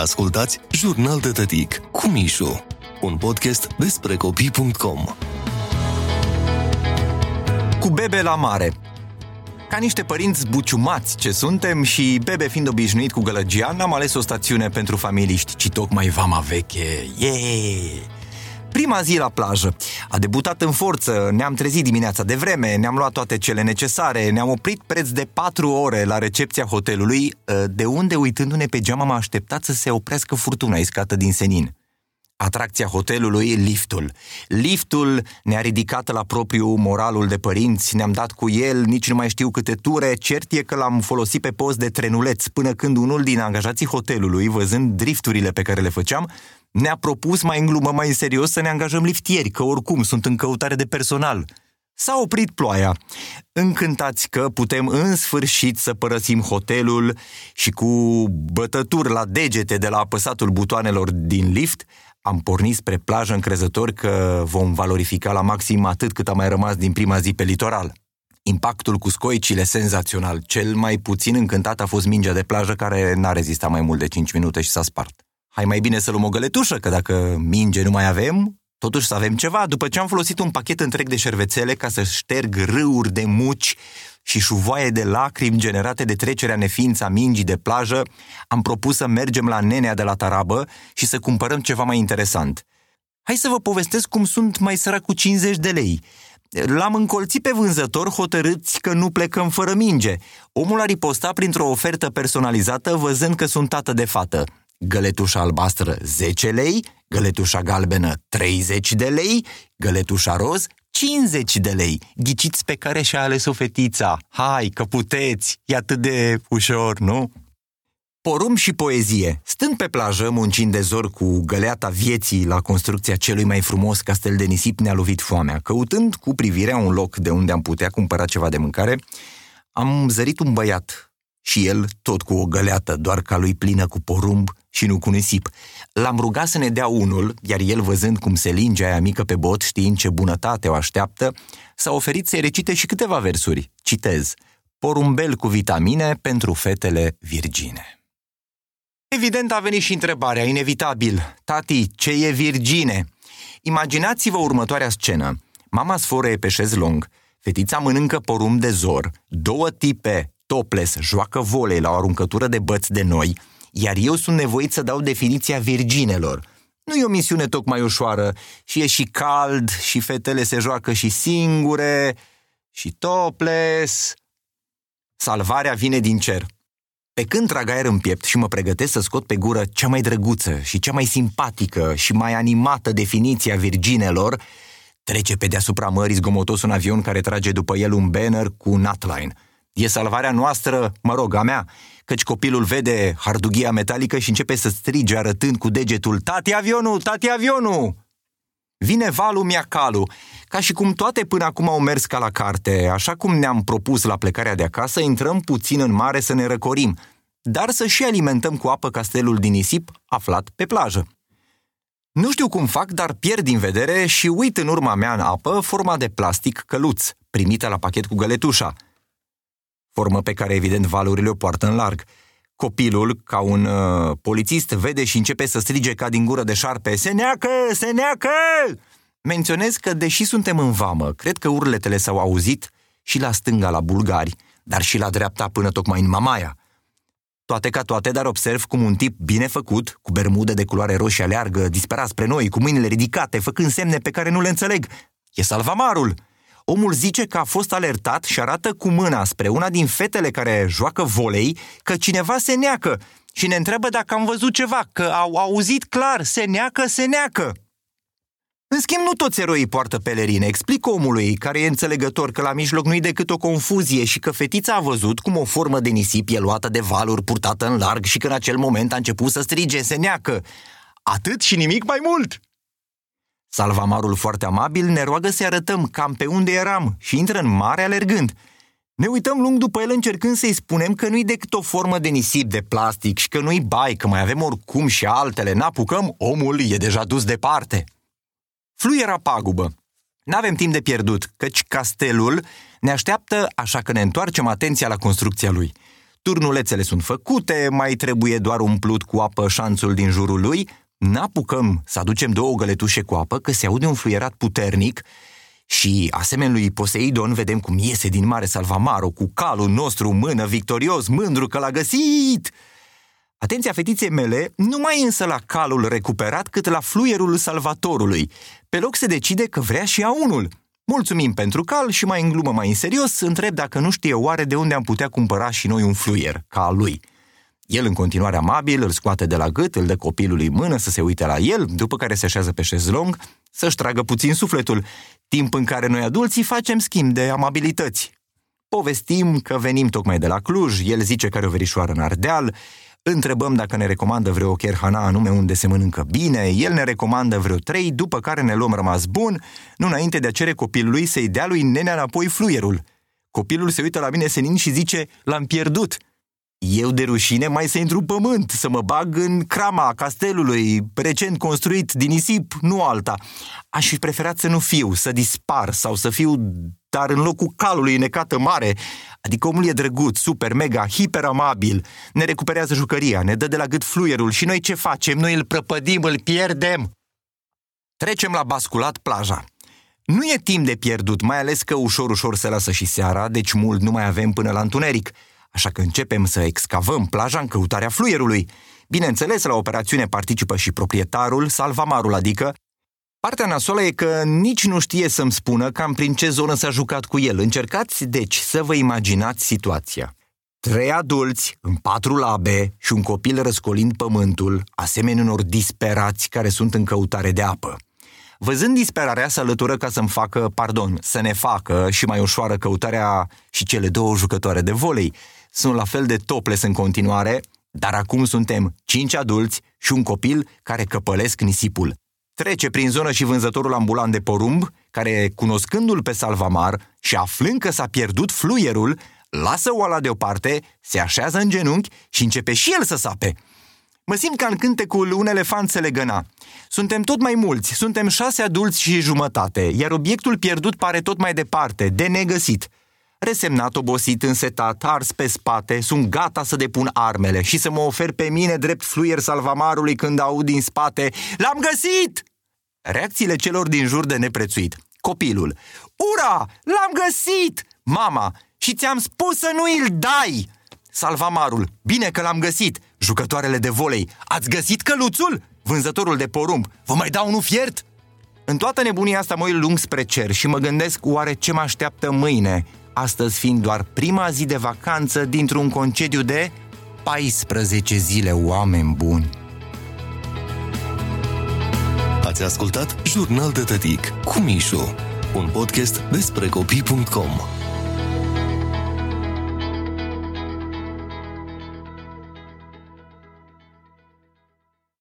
Ascultați Jurnal de Tătic cu Mișu, un podcast despre copii.com. Cu bebe la mare. Ca niște părinți buciumați ce suntem și bebe fiind obișnuit cu gălăgia, n-am ales o stațiune pentru familiști, ci tocmai vama veche. Yeah! Prima zi la plajă. A debutat în forță, ne-am trezit dimineața de vreme, ne-am luat toate cele necesare, ne-am oprit preț de 4 ore la recepția hotelului, de unde, uitându-ne pe geam, am așteptat să se oprească furtuna iscată din senin. Atracția hotelului, liftul. Liftul ne-a ridicat la propriu moralul de părinți, ne-am dat cu el, nici nu mai știu câte ture, cert e că l-am folosit pe post de trenuleț, până când unul din angajații hotelului, văzând drifturile pe care le făceam, ne-a propus mai în glumă, mai în serios să ne angajăm liftieri, că oricum sunt în căutare de personal. S-a oprit ploaia. Încântați că putem în sfârșit să părăsim hotelul și cu bătături la degete de la apăsatul butoanelor din lift, am pornit spre plajă încrezător că vom valorifica la maxim atât cât a mai rămas din prima zi pe litoral. Impactul cu scoicile senzațional. Cel mai puțin încântat a fost mingea de plajă care n-a rezistat mai mult de 5 minute și s-a spart. Hai mai bine să luăm o găletușă, că dacă minge nu mai avem, totuși să avem ceva. După ce am folosit un pachet întreg de șervețele ca să șterg râuri de muci și șuvoaie de lacrimi generate de trecerea neființă a mingii de plajă, am propus să mergem la nenea de la Tarabă și să cumpărăm ceva mai interesant. Hai să vă povestesc cum sunt mai sărac cu 50 de lei. L-am încolțit pe vânzător hotărâți că nu plecăm fără minge. Omul a ripostat printr-o ofertă personalizată văzând că sunt tată de fată. Găletușa albastră 10 lei, găletușa galbenă 30 de lei, găletușa roz 50 de lei. Ghiciți pe care și-a ales-o fetița. Hai, că puteți! E atât de ușor, nu? Porum și poezie. Stând pe plajă, muncind de zor cu găleata vieții la construcția celui mai frumos castel de nisip, ne-a lovit foamea. Căutând cu privirea un loc de unde am putea cumpăra ceva de mâncare, am zărit un băiat și el tot cu o găleată, doar ca lui plină cu porumb și nu cu nisip. L-am rugat să ne dea unul, iar el văzând cum se linge aia mică pe bot, știind ce bunătate o așteaptă, s-a oferit să-i recite și câteva versuri. Citez. Porumbel cu vitamine pentru fetele virgine. Evident a venit și întrebarea, inevitabil. Tati, ce e virgine? Imaginați-vă următoarea scenă. Mama sforăie pe șezlong, fetița mănâncă porumb de zor, două tipe topless joacă volei la o aruncătură de băți de noi, iar eu sunt nevoit să dau definiția virginelor. Nu e o misiune tocmai ușoară și e și cald și fetele se joacă și singure și topless. Salvarea vine din cer. Pe când trag aer în piept și mă pregătesc să scot pe gură cea mai drăguță și cea mai simpatică și mai animată definiție a virginelor, trece pe deasupra mării zgomotos un avion care trage după el un banner cu Nutline – E salvarea noastră, mă rog, a mea, căci copilul vede hardughia metalică și începe să strige arătând cu degetul Tati avionul, tati avionul! Vine valul mia calu, ca și cum toate până acum au mers ca la carte, așa cum ne-am propus la plecarea de acasă, intrăm puțin în mare să ne răcorim, dar să și alimentăm cu apă castelul din nisip aflat pe plajă. Nu știu cum fac, dar pierd din vedere și uit în urma mea în apă forma de plastic căluț, primită la pachet cu găletușa – formă pe care evident valurile o poartă în larg. Copilul, ca un uh, polițist, vede și începe să strige ca din gură de șarpe, Se neacă! Se neacă! Menționez că, deși suntem în vamă, cred că urletele s-au auzit și la stânga la bulgari, dar și la dreapta până tocmai în Mamaia. Toate ca toate, dar observ cum un tip bine făcut, cu bermude de culoare roșie aleargă, disperat spre noi, cu mâinile ridicate, făcând semne pe care nu le înțeleg. E salvamarul! Omul zice că a fost alertat și arată cu mâna spre una din fetele care joacă volei că cineva se neacă și ne întreabă dacă am văzut ceva, că au auzit clar, se neacă, se neacă. În schimb, nu toți eroii poartă pelerine. Explic omului, care e înțelegător, că la mijloc nu-i decât o confuzie și că fetița a văzut cum o formă de nisip e luată de valuri purtată în larg și că în acel moment a început să strige, se neacă. Atât și nimic mai mult! Salvamarul foarte amabil ne roagă să arătăm cam pe unde eram și intră în mare alergând. Ne uităm lung după el încercând să-i spunem că nu-i decât o formă de nisip de plastic și că nu-i bai, că mai avem oricum și altele, n-apucăm, omul e deja dus departe. Fluiera pagubă. N-avem timp de pierdut, căci castelul ne așteaptă, așa că ne întoarcem atenția la construcția lui – turnulețele sunt făcute, mai trebuie doar umplut cu apă șanțul din jurul lui, n-apucăm să aducem două găletușe cu apă, că se aude un fluierat puternic și, asemenea lui Poseidon, vedem cum iese din mare Salvamaro cu calul nostru în mână, victorios, mândru că l-a găsit! Atenția fetiței mele nu mai însă la calul recuperat, cât la fluierul salvatorului. Pe loc se decide că vrea și a unul. Mulțumim pentru cal și mai în glumă, mai în serios, întreb dacă nu știe oare de unde am putea cumpăra și noi un fluier, ca al lui. El în continuare amabil îl scoate de la gât, îl dă copilului mână să se uite la el, după care se așează pe șezlong, să-și tragă puțin sufletul, timp în care noi adulții facem schimb de amabilități. Povestim că venim tocmai de la Cluj, el zice că are o verișoară în Ardeal, întrebăm dacă ne recomandă vreo cherhana anume unde se mănâncă bine, el ne recomandă vreo trei, după care ne luăm rămas bun, nu înainte de a cere copilului să-i dea lui nenea înapoi fluierul. Copilul se uită la mine senin și zice, l-am pierdut. Eu de rușine mai să intru pământ, să mă bag în crama castelului, recent construit din nisip, nu alta. Aș fi preferat să nu fiu, să dispar sau să fiu, dar în locul calului necată mare. Adică omul e drăguț, super, mega, hiperamabil, ne recuperează jucăria, ne dă de la gât fluierul și noi ce facem? Noi îl prăpădim, îl pierdem. Trecem la basculat plaja. Nu e timp de pierdut, mai ales că ușor, ușor se lasă și seara, deci mult nu mai avem până la întuneric – așa că începem să excavăm plaja în căutarea fluierului. Bineînțeles, la operațiune participă și proprietarul, salvamarul, adică Partea nasoală e că nici nu știe să-mi spună cam prin ce zonă s-a jucat cu el. Încercați, deci, să vă imaginați situația. Trei adulți în patru labe și un copil răscolind pământul, asemenea unor disperați care sunt în căutare de apă. Văzând disperarea, se alătură ca să-mi facă, pardon, să ne facă și mai ușoară căutarea și cele două jucătoare de volei, sunt la fel de toples în continuare, dar acum suntem cinci adulți și un copil care căpălesc nisipul. Trece prin zonă și vânzătorul ambulant de porumb, care, cunoscându-l pe Salvamar și aflând că s-a pierdut fluierul, lasă oala deoparte, se așează în genunchi și începe și el să sape. Mă simt ca în cântecul Un elefant se legăna. Suntem tot mai mulți, suntem șase adulți și jumătate, iar obiectul pierdut pare tot mai departe, de negăsit – Resemnat, obosit, însetat, ars pe spate, sunt gata să depun armele și să mă ofer pe mine drept fluier salvamarului când aud din spate L-am găsit! Reacțiile celor din jur de neprețuit. Copilul. Ura! L-am găsit! Mama. Și ți-am spus să nu îl dai! Salvamarul. Bine că l-am găsit! Jucătoarele de volei. Ați găsit căluțul? Vânzătorul de porumb. Vă mai dau unul fiert? În toată nebunia asta mă uit lung spre cer și mă gândesc oare ce mă așteaptă mâine astăzi fiind doar prima zi de vacanță dintr-un concediu de 14 zile, oameni buni. Ați ascultat Jurnal de Tătic cu Mișu, un podcast despre copii.com.